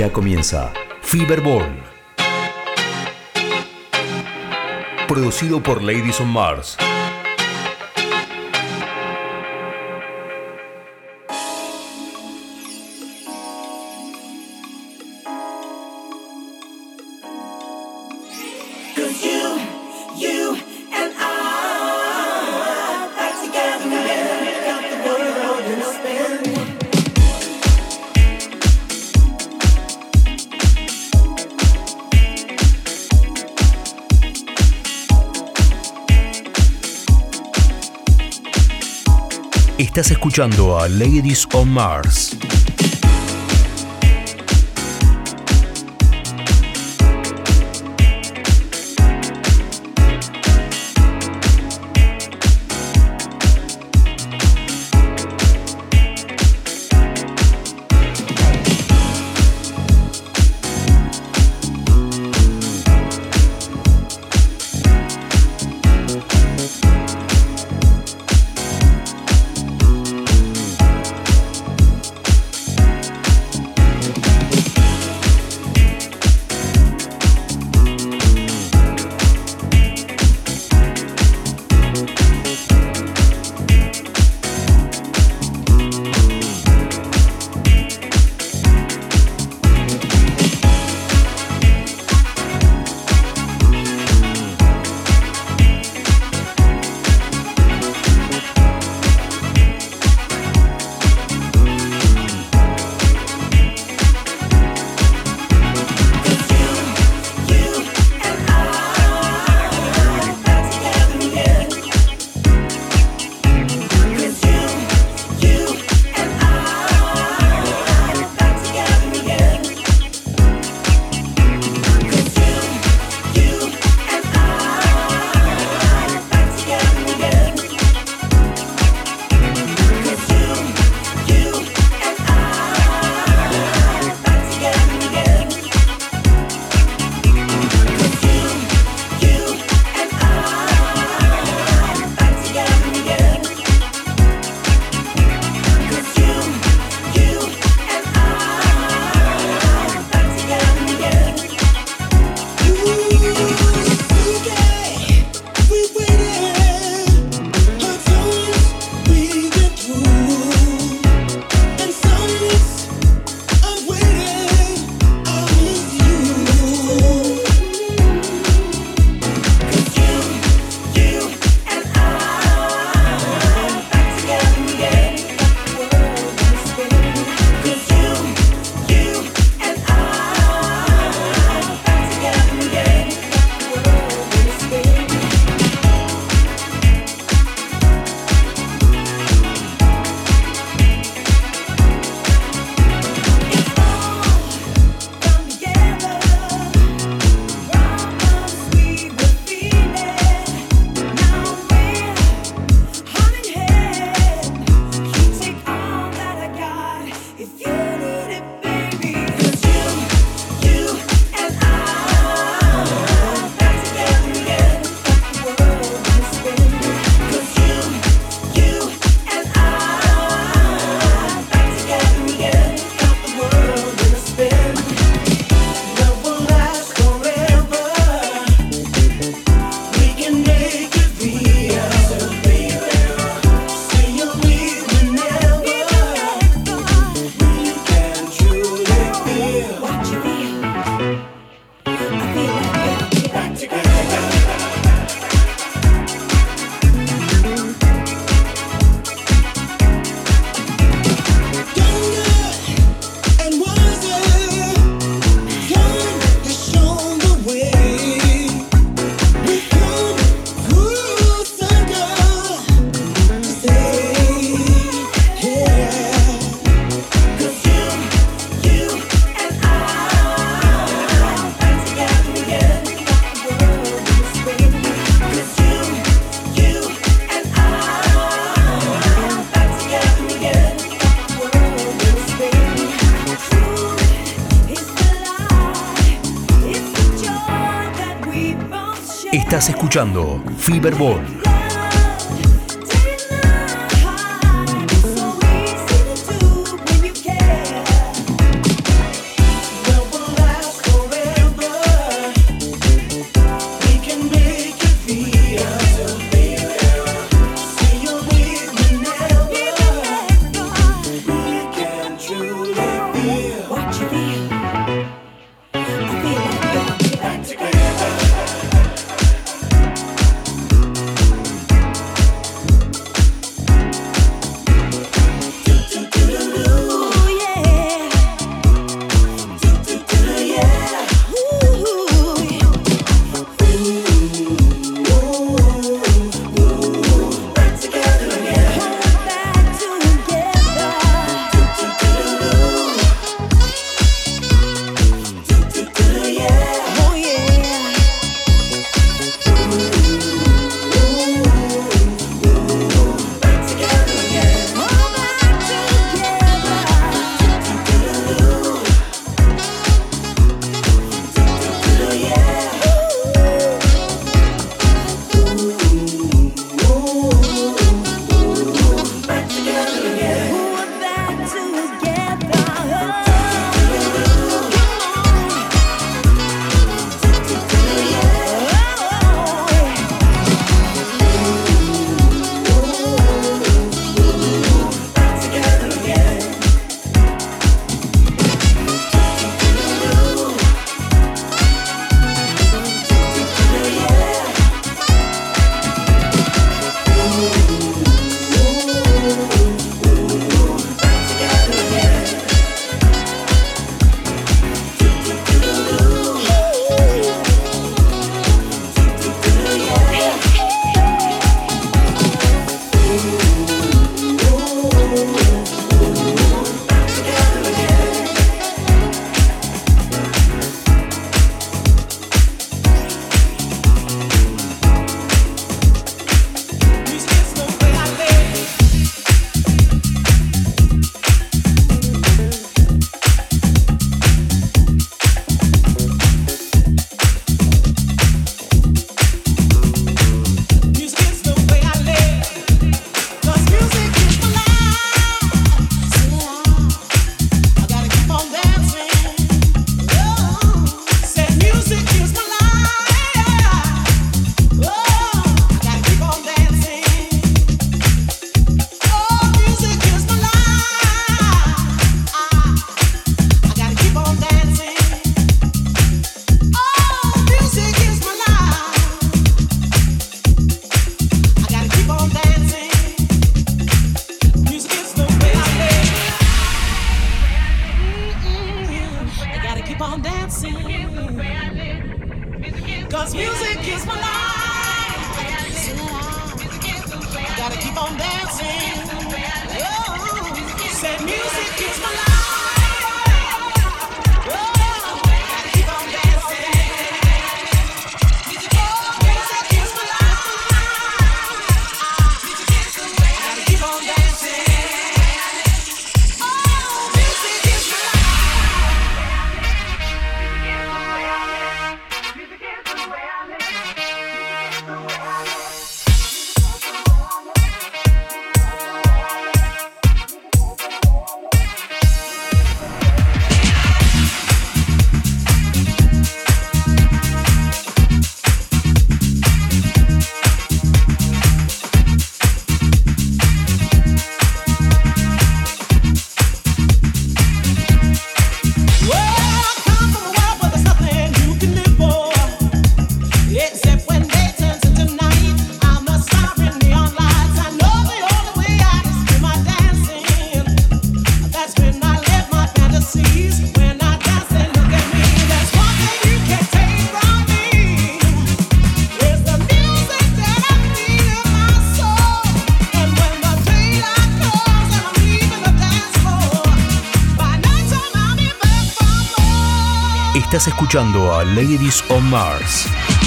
Ya comienza Fiberball. Producido por Ladies on Mars. Estás escuchando a Ladies on Mars. Escuchando Fiberball. escuchando a Ladies on Mars.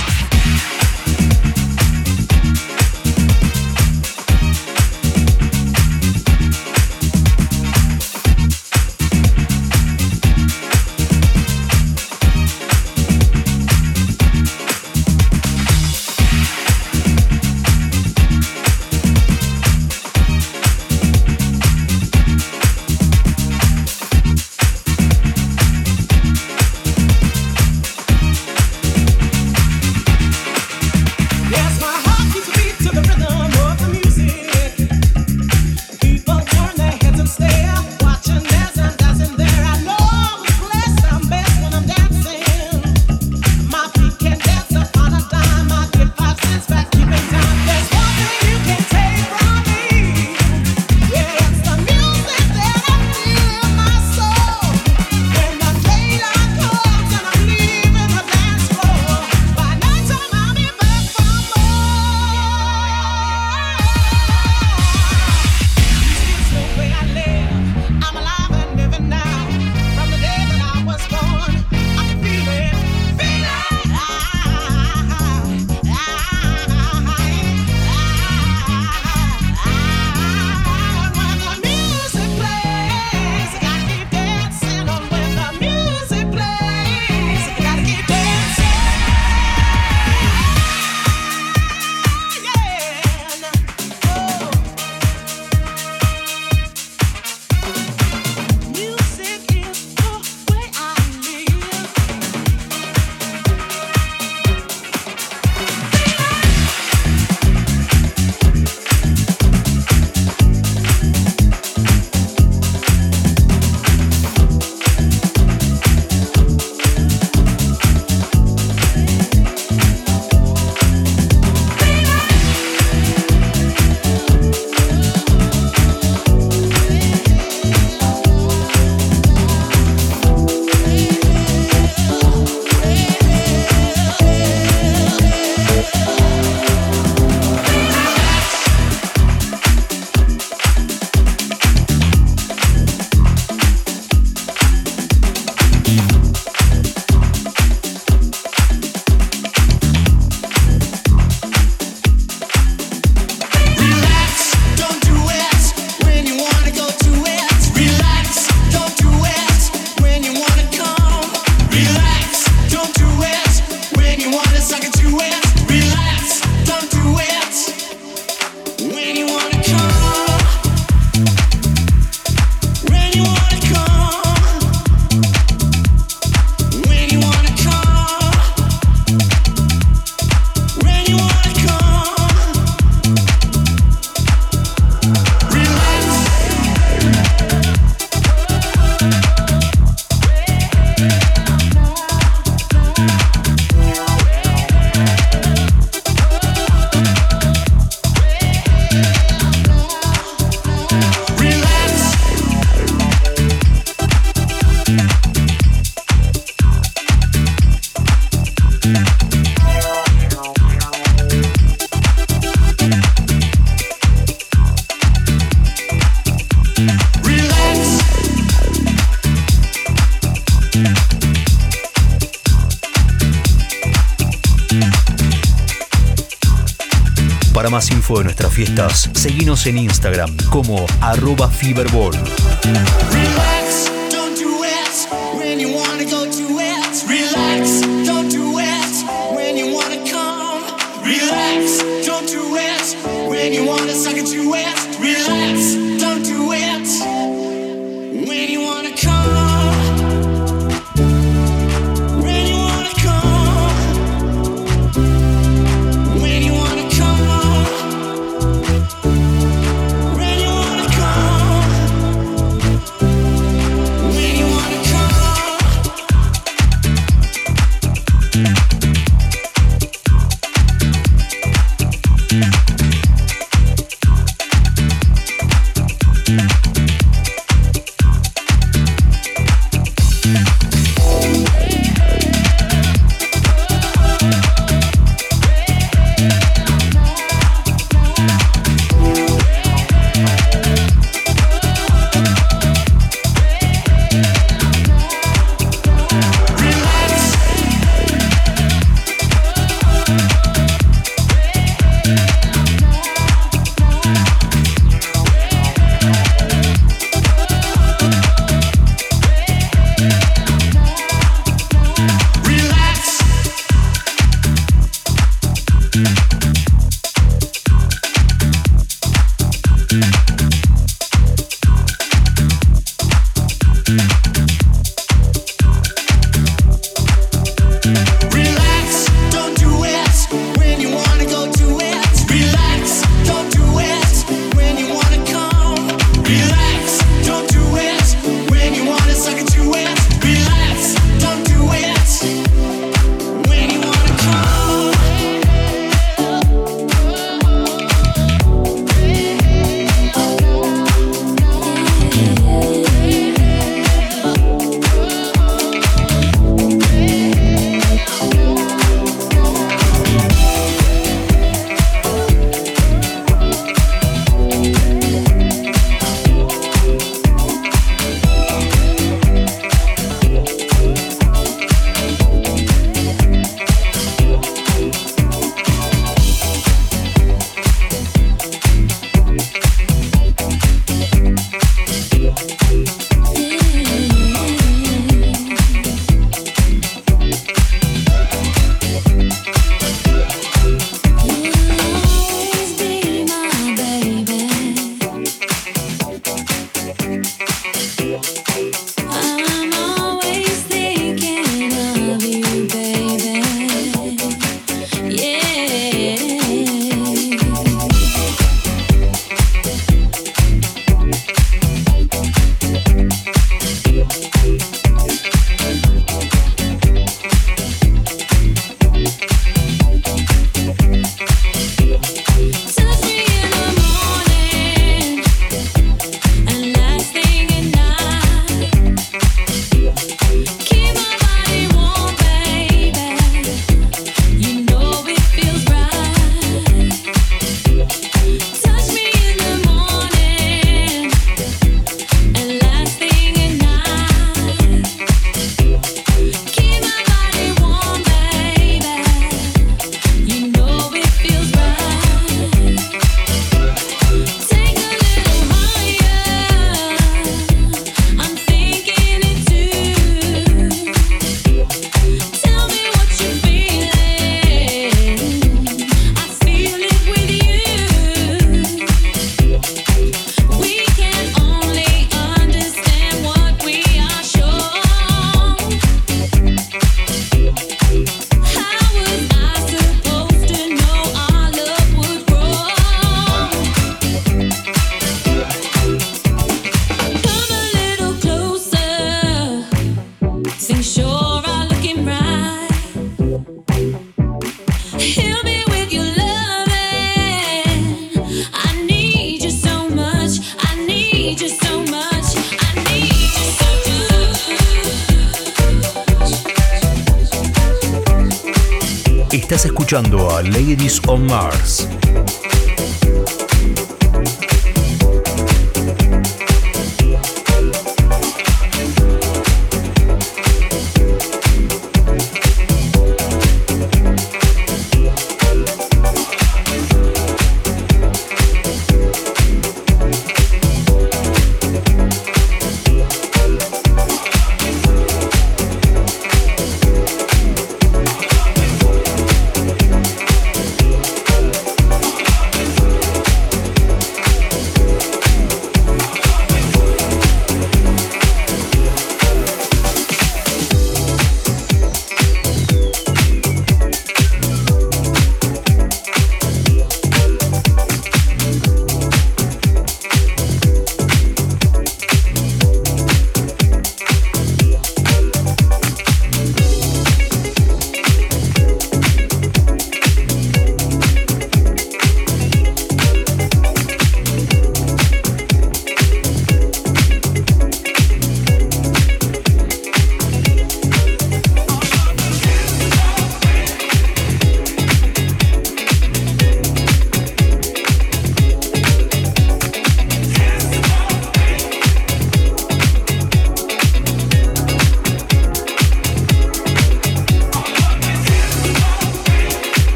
De nuestras fiestas, seguinos en Instagram como arroba Fiberball.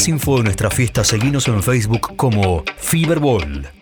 Más info de nuestra fiesta, seguimos en Facebook como Fiberball.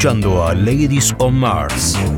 Escuchando a Ladies on Mars.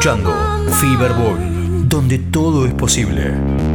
Escuchando Ball, donde todo es posible.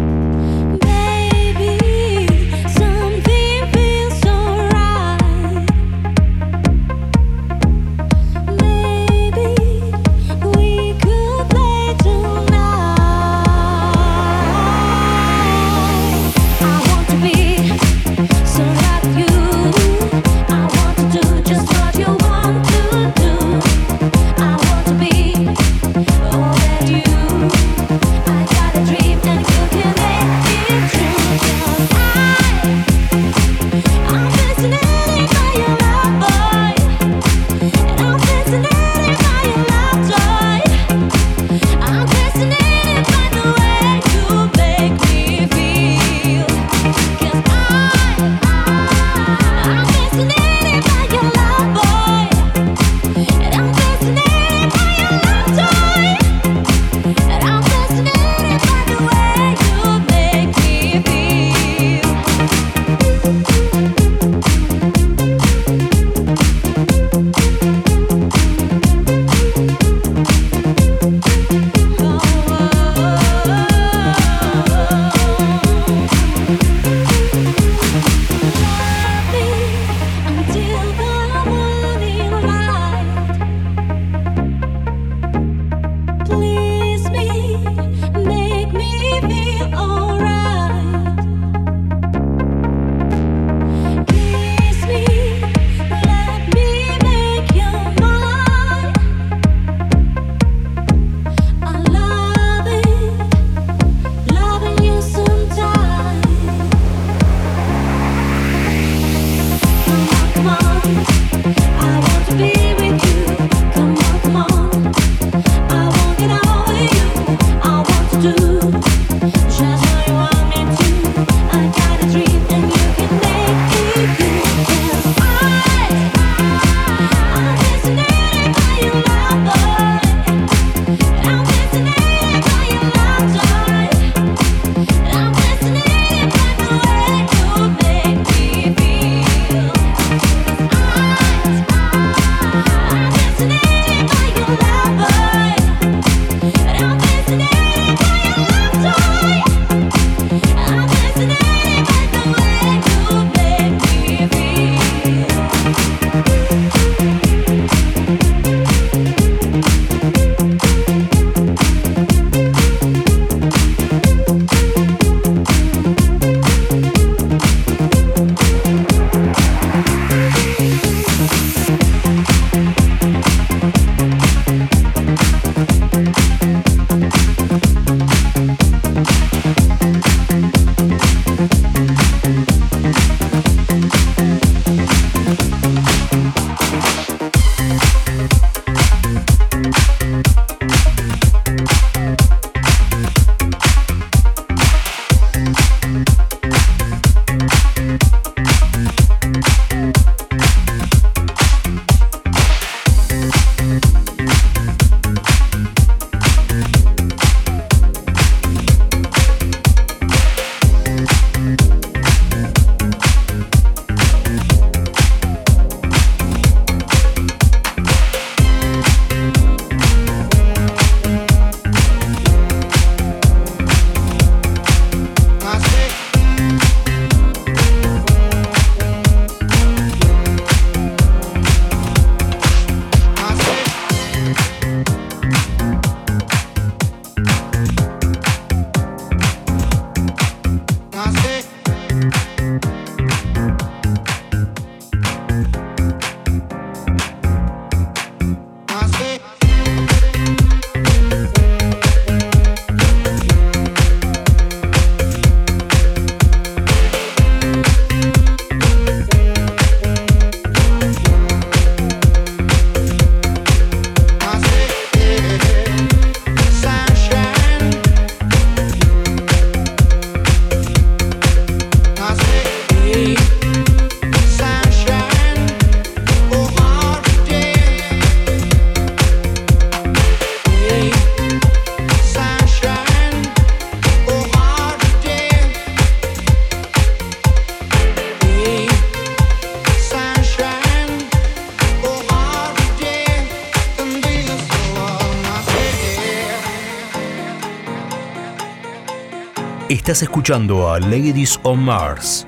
Estás escuchando a Ladies on Mars.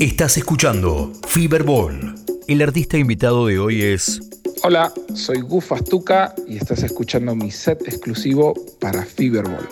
Estás escuchando Fiberball. El artista invitado de hoy es. Hola, soy Gufas Tuca y estás escuchando mi set exclusivo para Fiberball.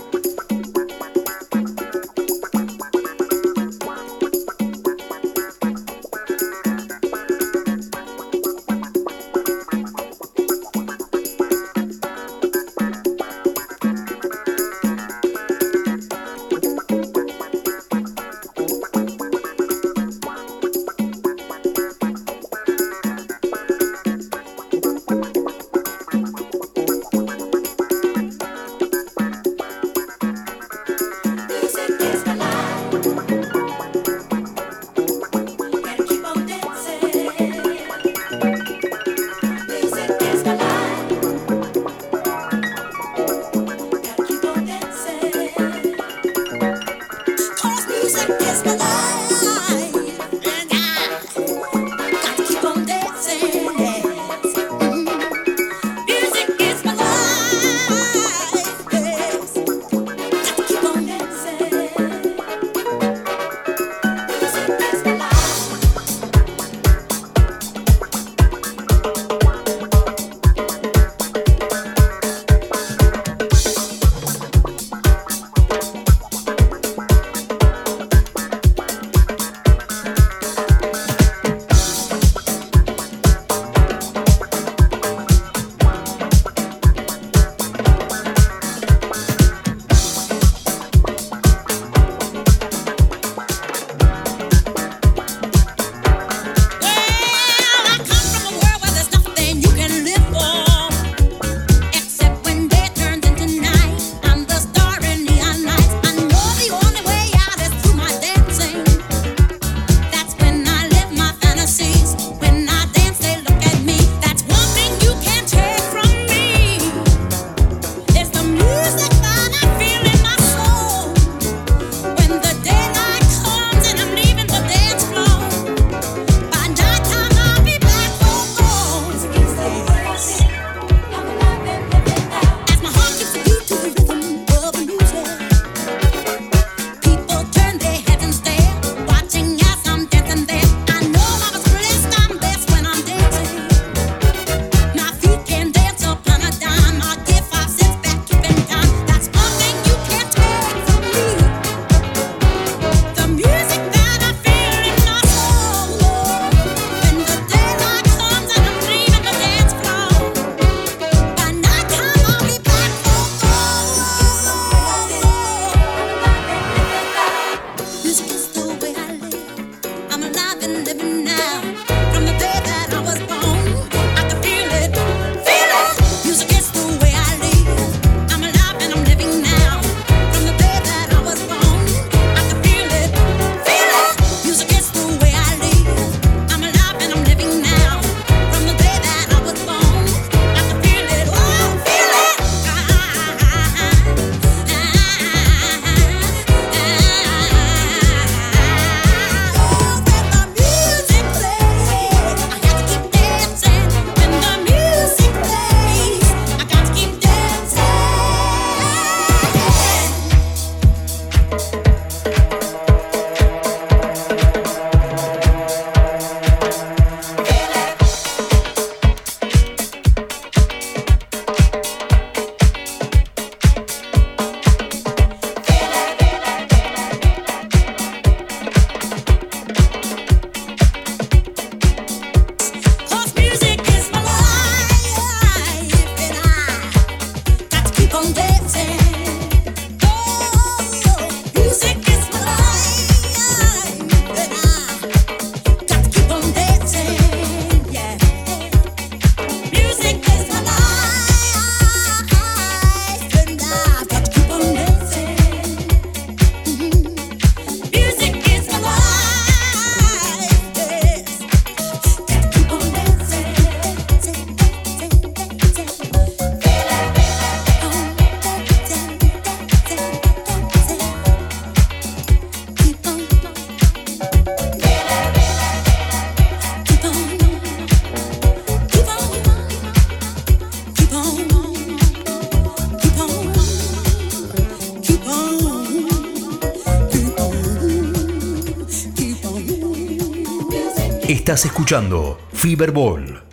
Estás escuchando Fiberball.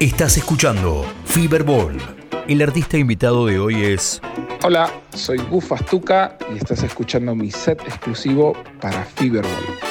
Estás escuchando Fiberball. El artista invitado de hoy es. Hola, soy Bufas Tuca y estás escuchando mi set exclusivo para Fiberball.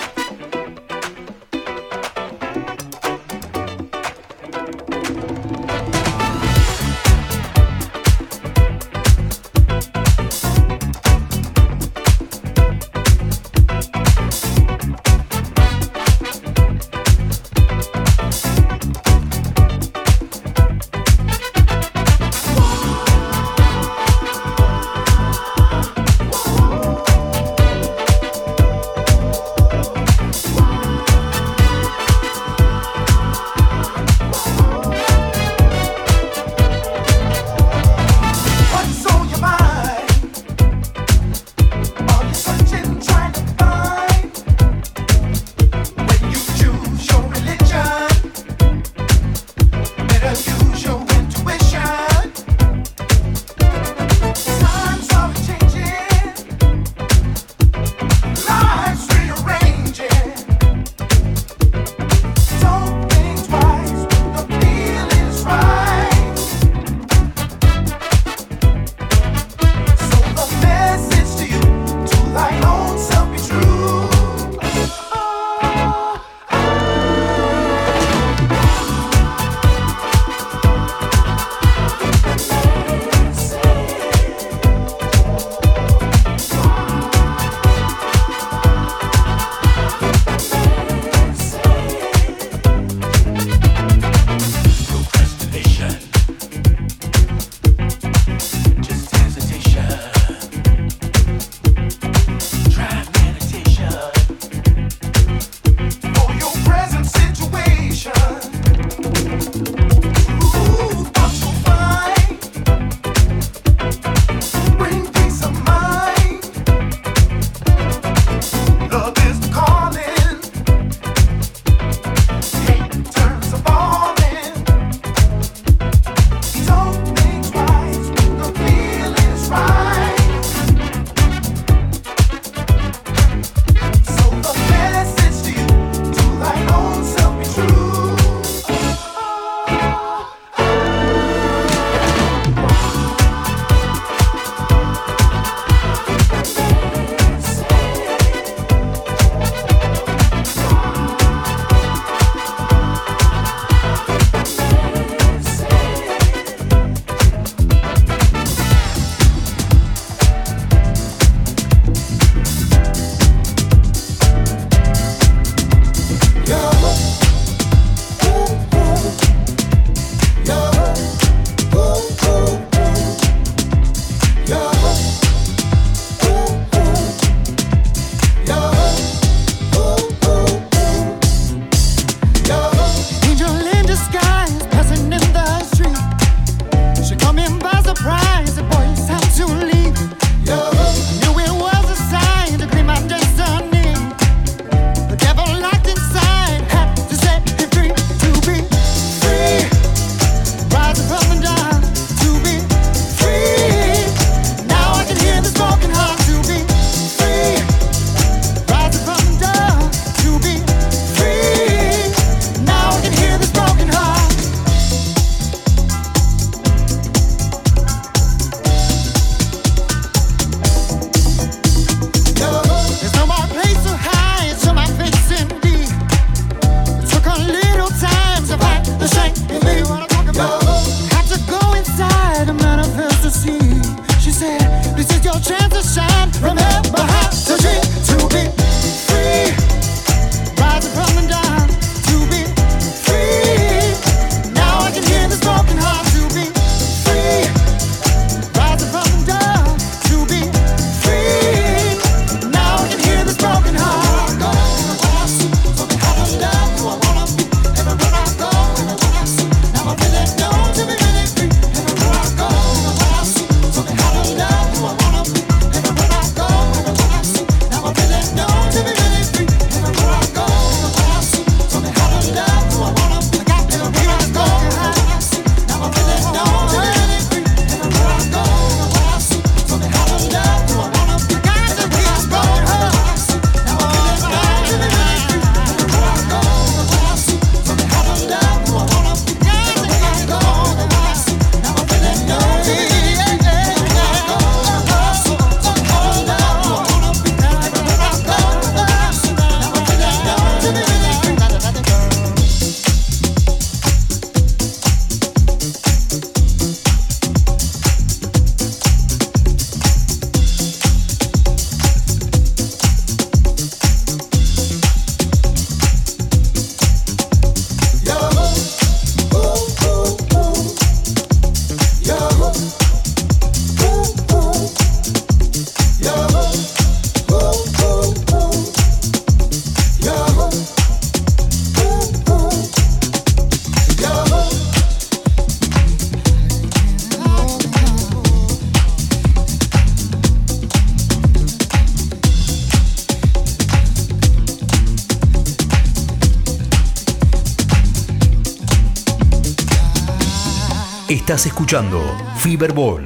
escuchando Fiberball.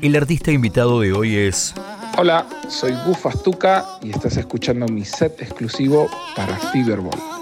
El artista invitado de hoy es. Hola, soy Gufas Tuca y estás escuchando mi set exclusivo para Fiberball.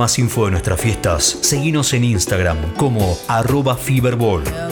más info de nuestras fiestas, seguinos en Instagram como arroba Fiberball.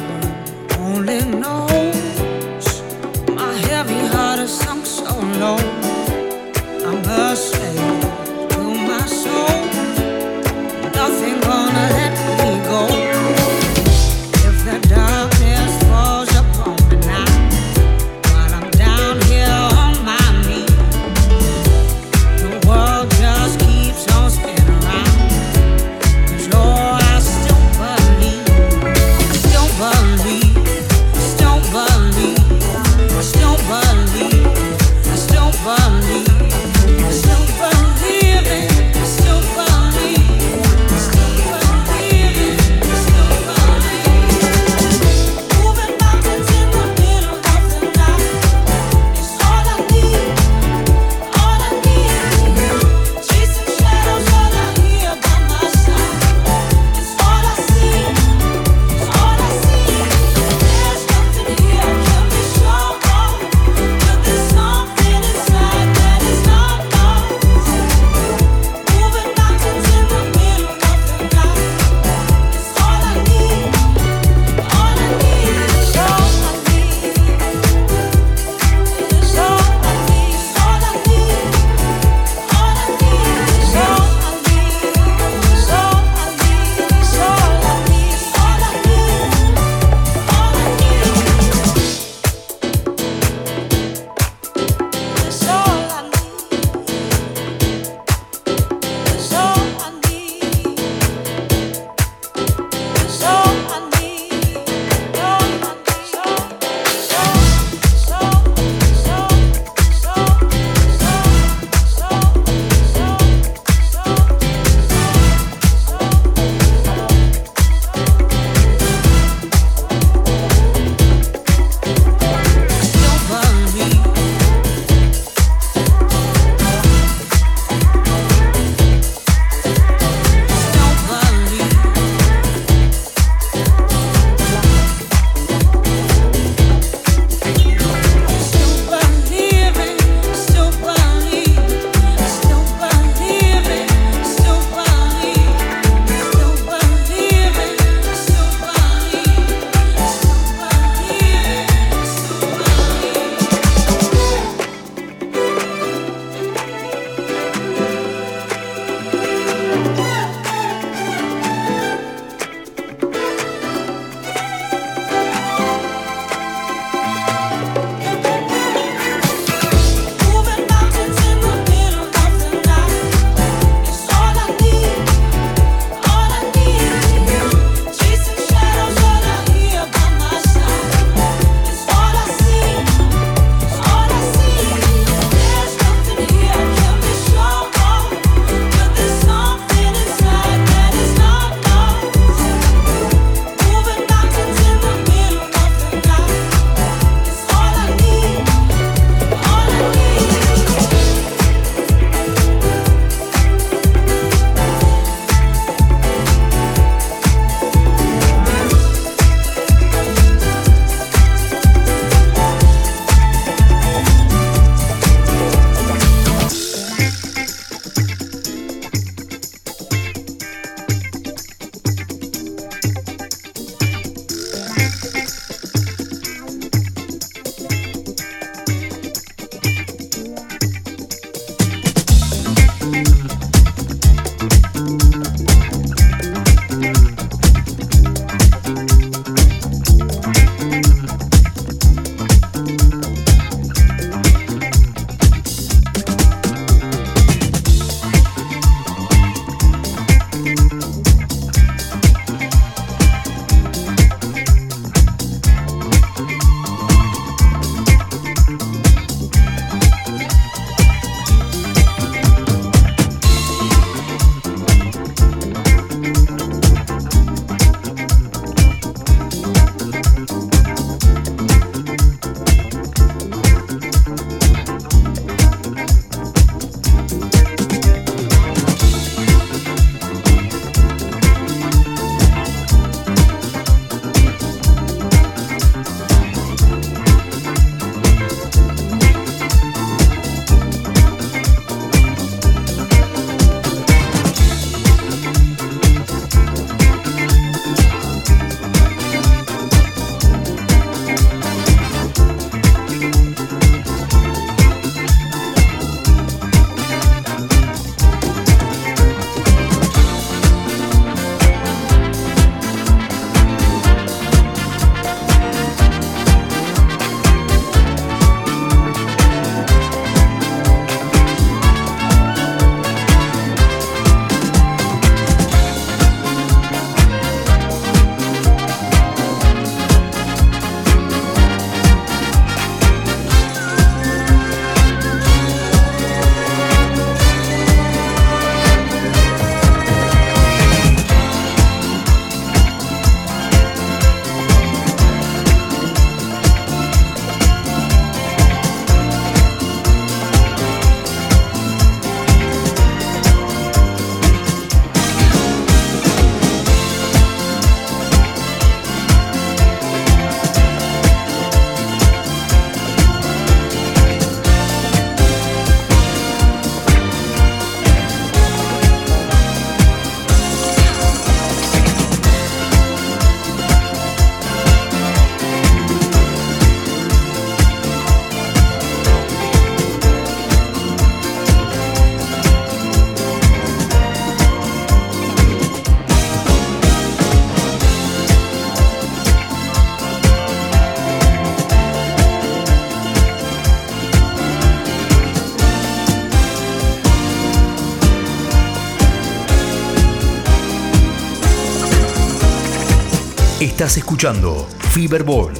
Estás escuchando Fiberball.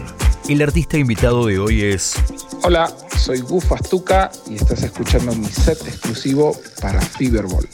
El artista invitado de hoy es Hola, soy Gufo Astuca y estás escuchando mi set exclusivo para Fiberball.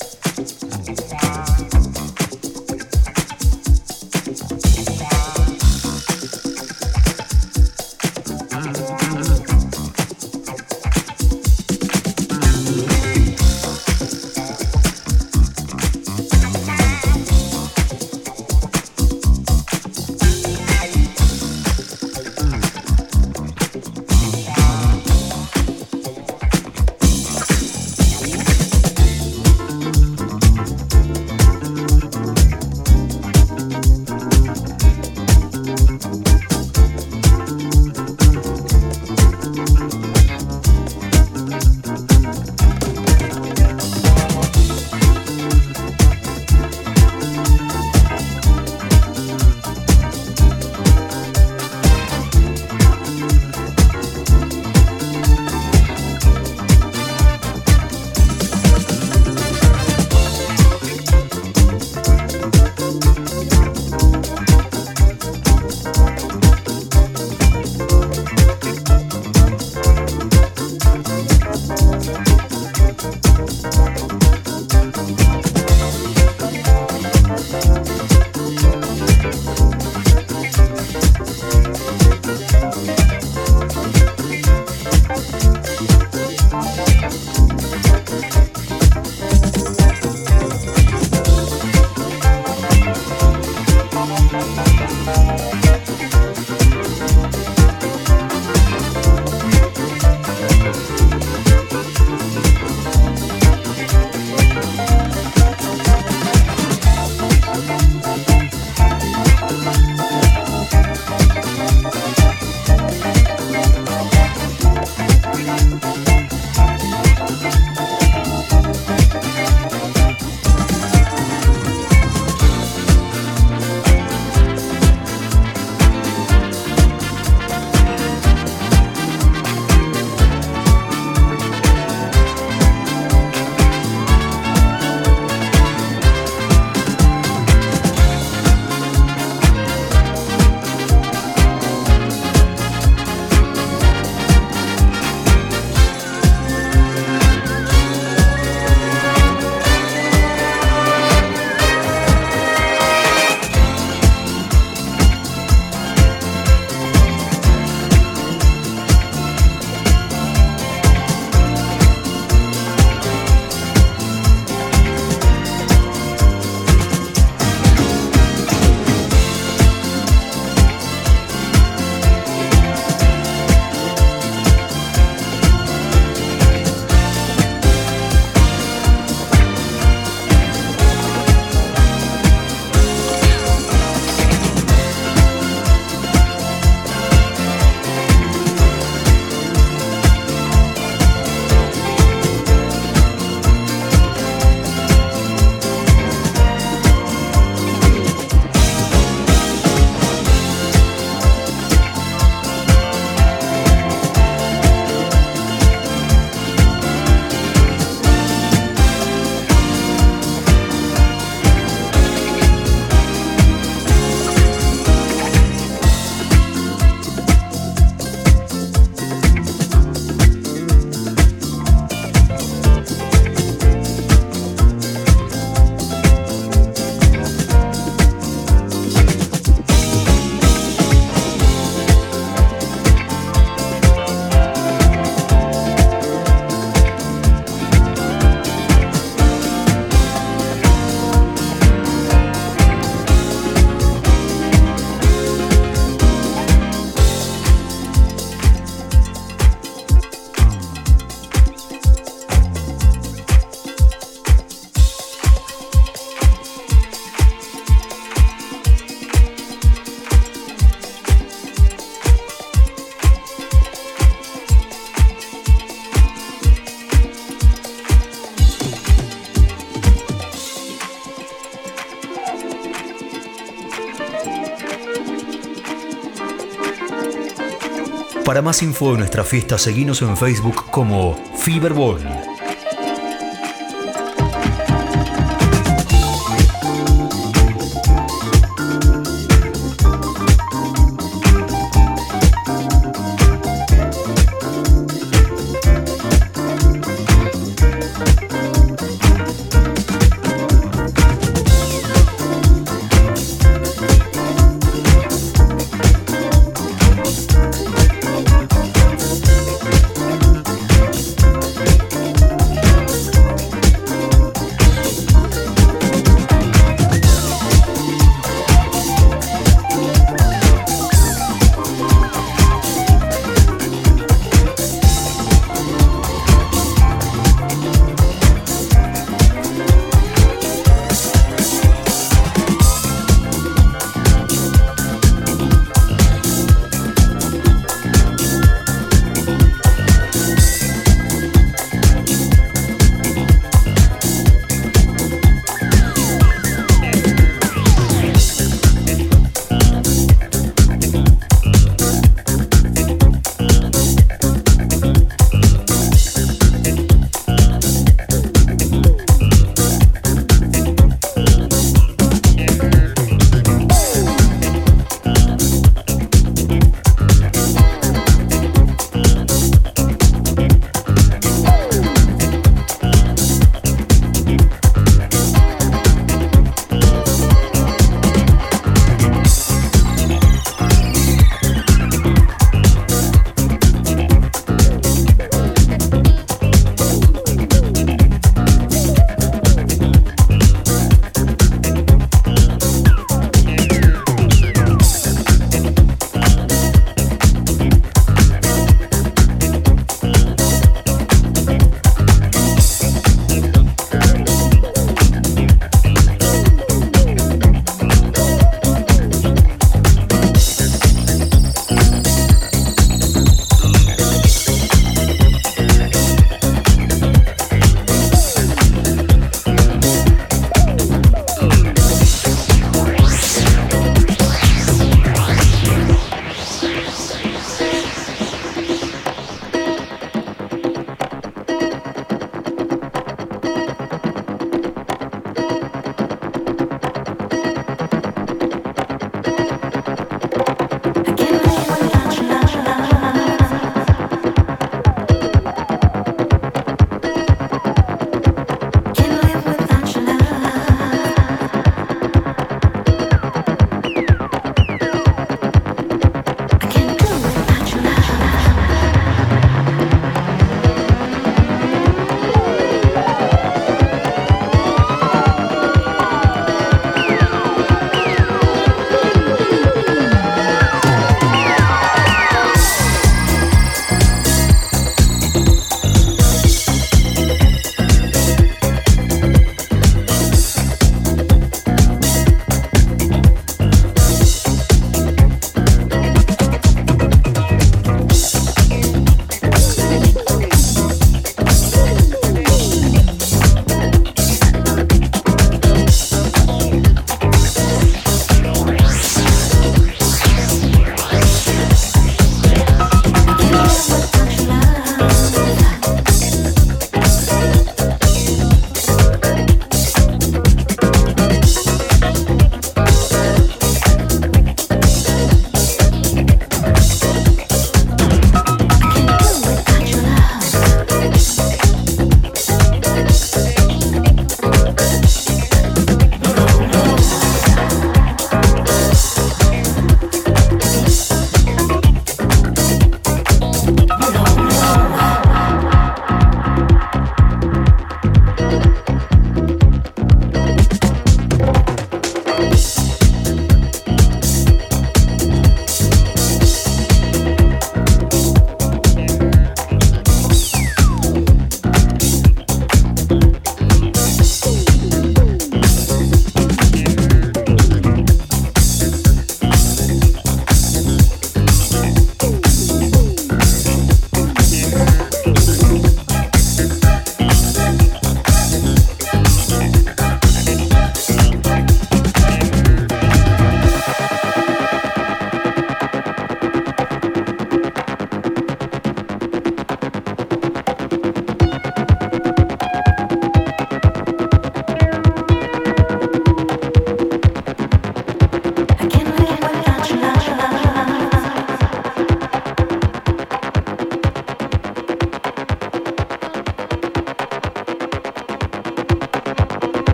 Para más info de nuestra fiesta, seguinos en Facebook como Fiberball.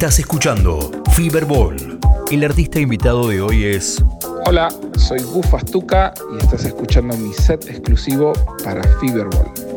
Estás escuchando Fiberball. El artista invitado de hoy es Hola, soy Gus Astuca y estás escuchando mi set exclusivo para Fiberball.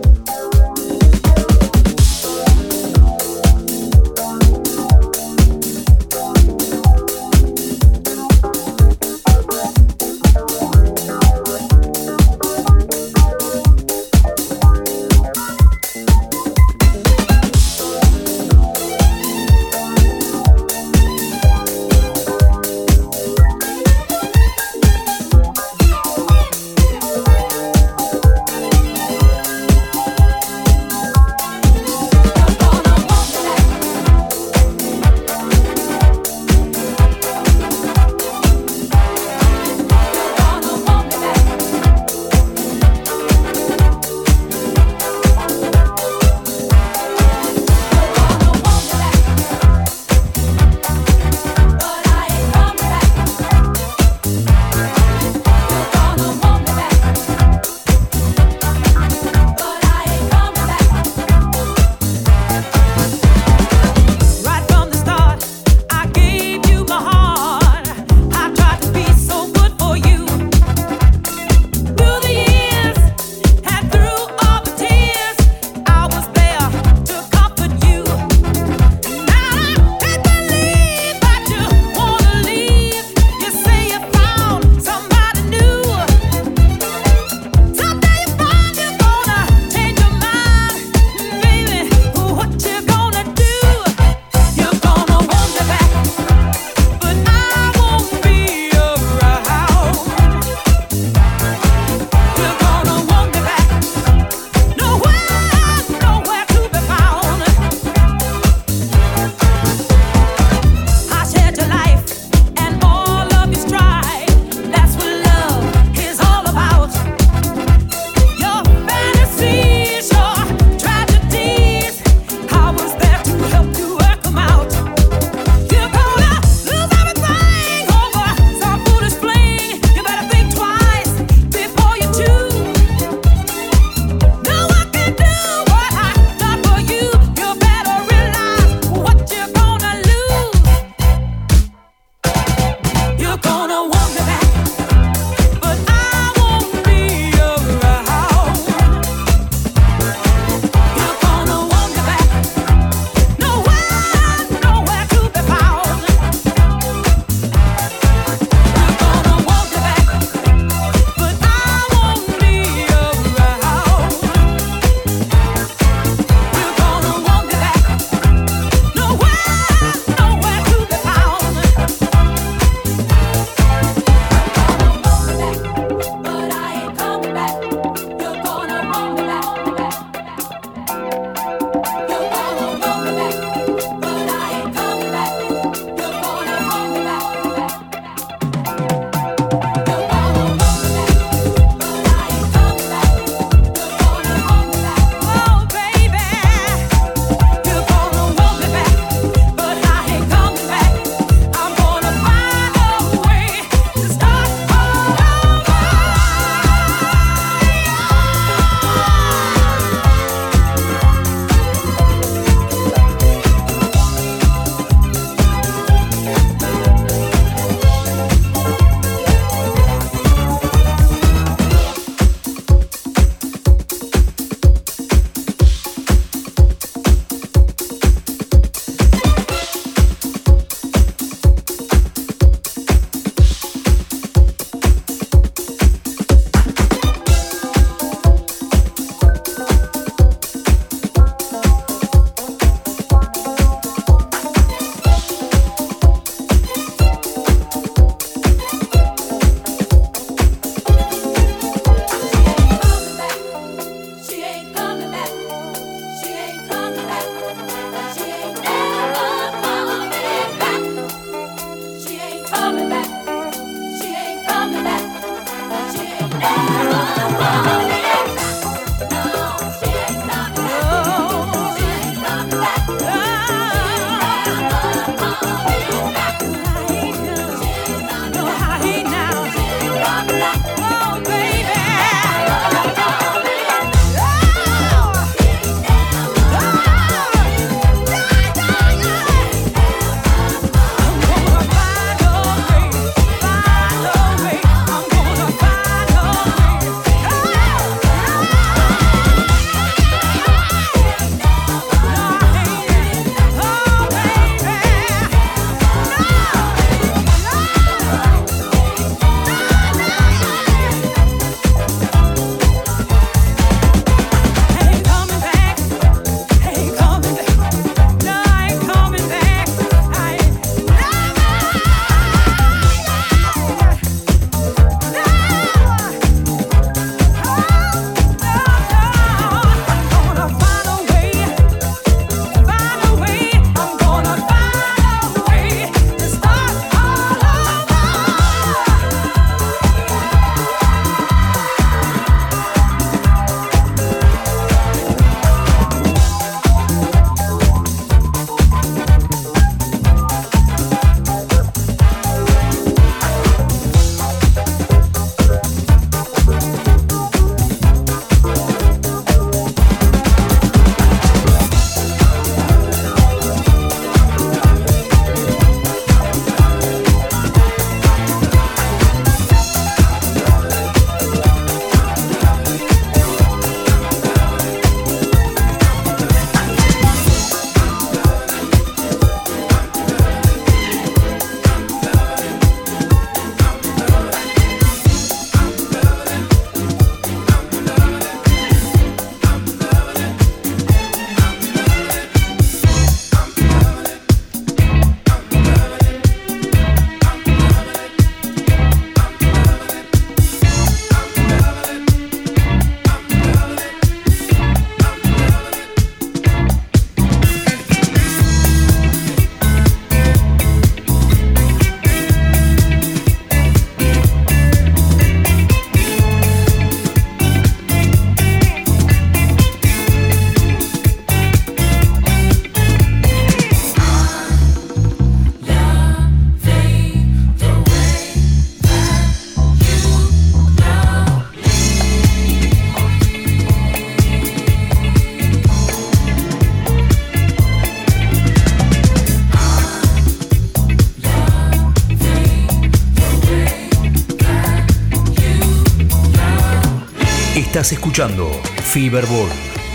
escuchando Fiberball,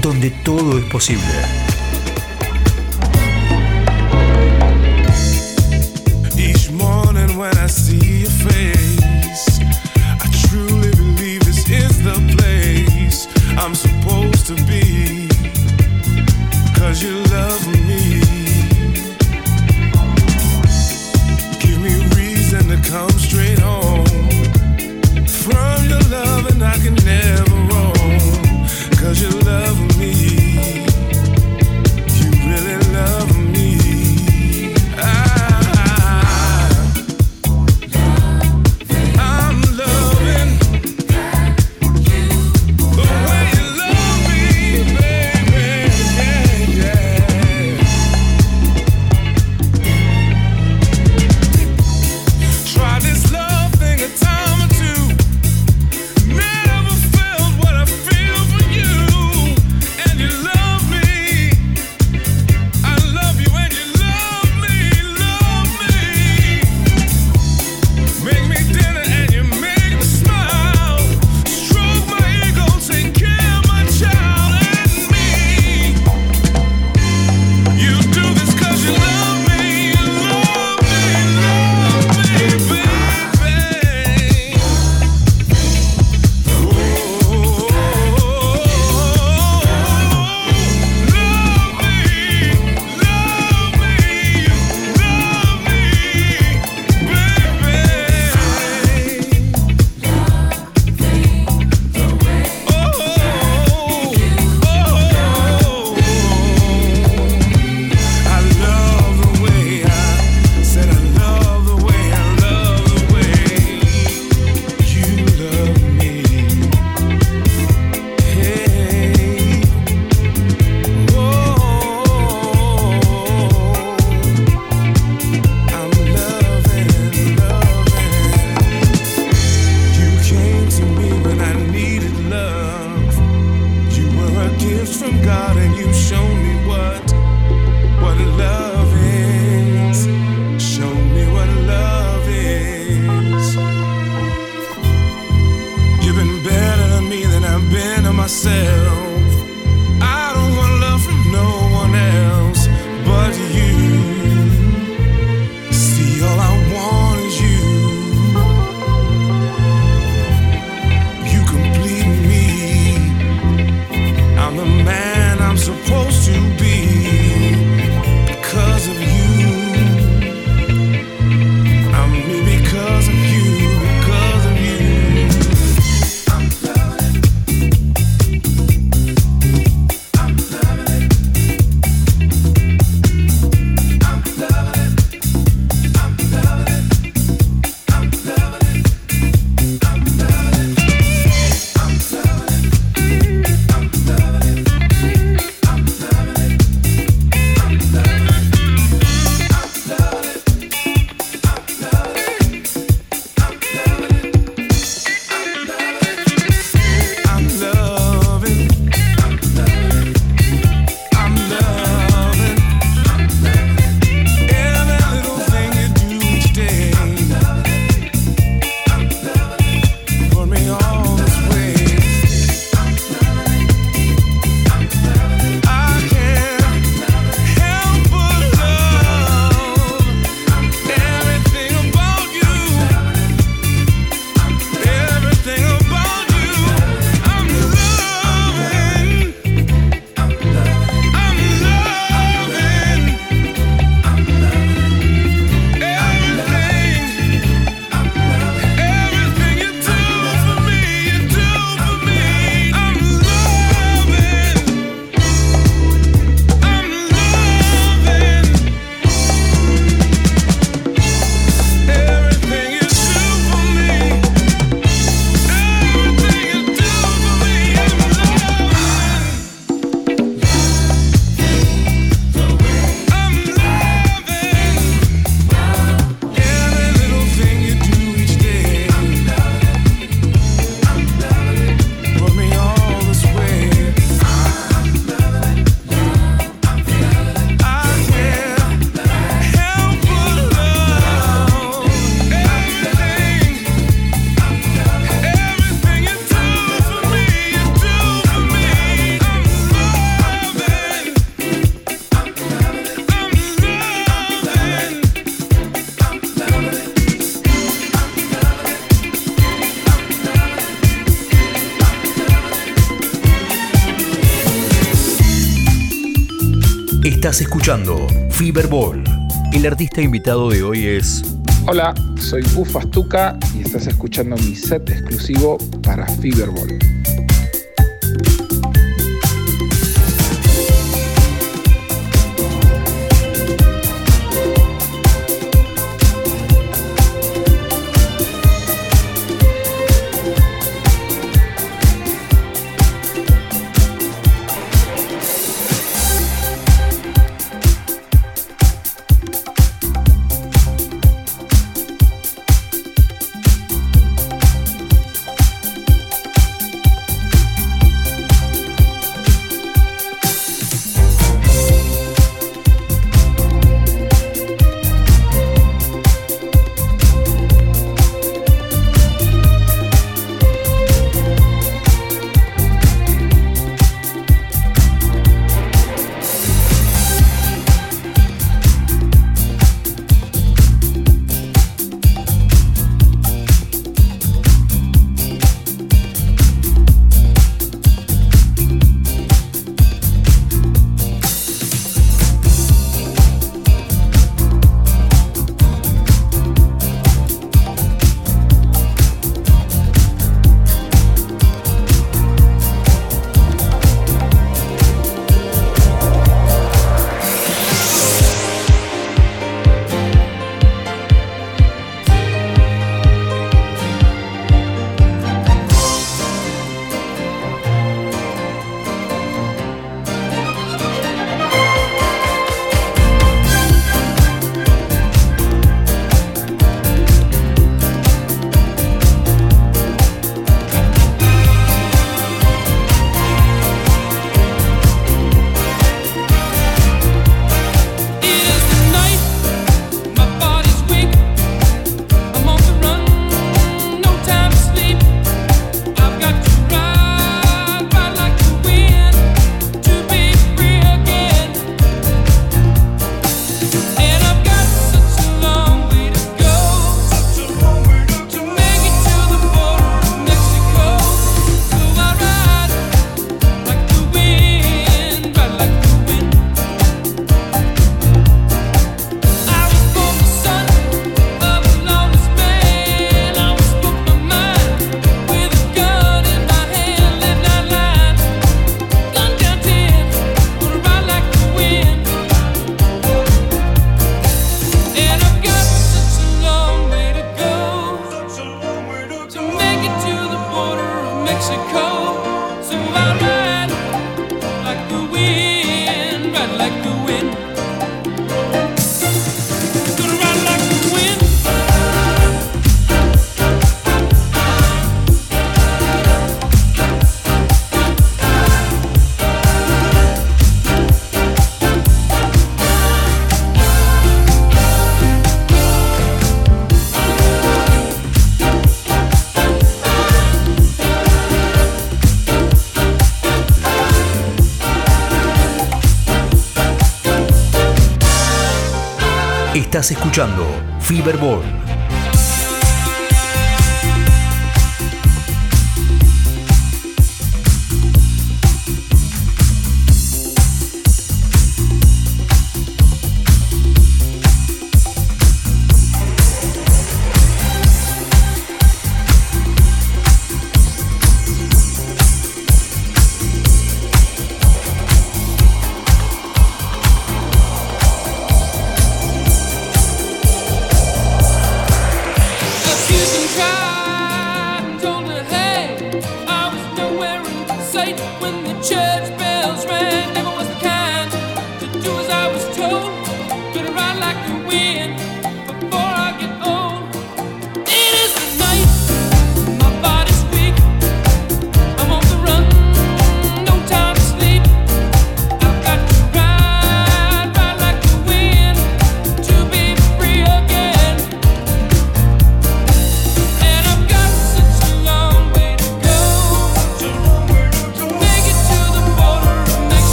donde todo es posible. I'm supposed to be. Cause you love Estás escuchando Fiberball. El artista invitado de hoy es Hola, soy Gus Fastuca y estás escuchando mi set exclusivo para Fiberball.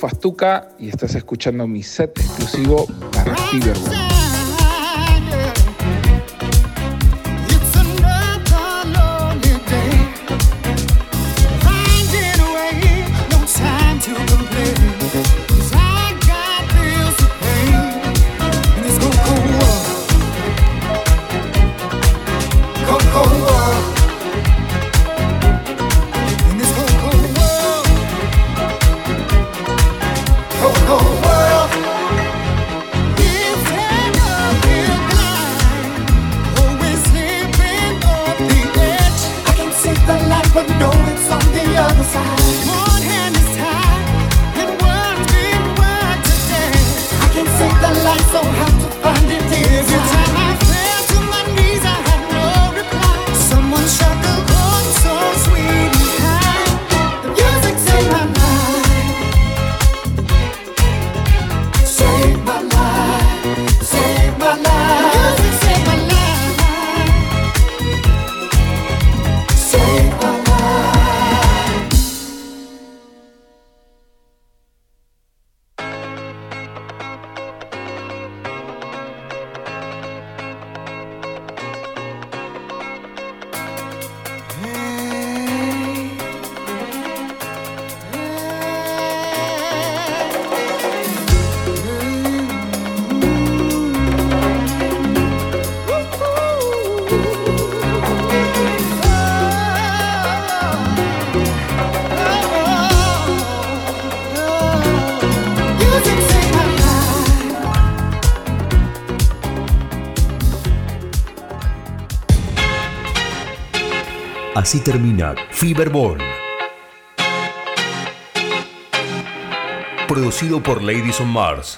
Fastuca y estás escuchando mi set exclusivo para Fiberball. Así termina Fiberball. Producido por Ladies on Mars.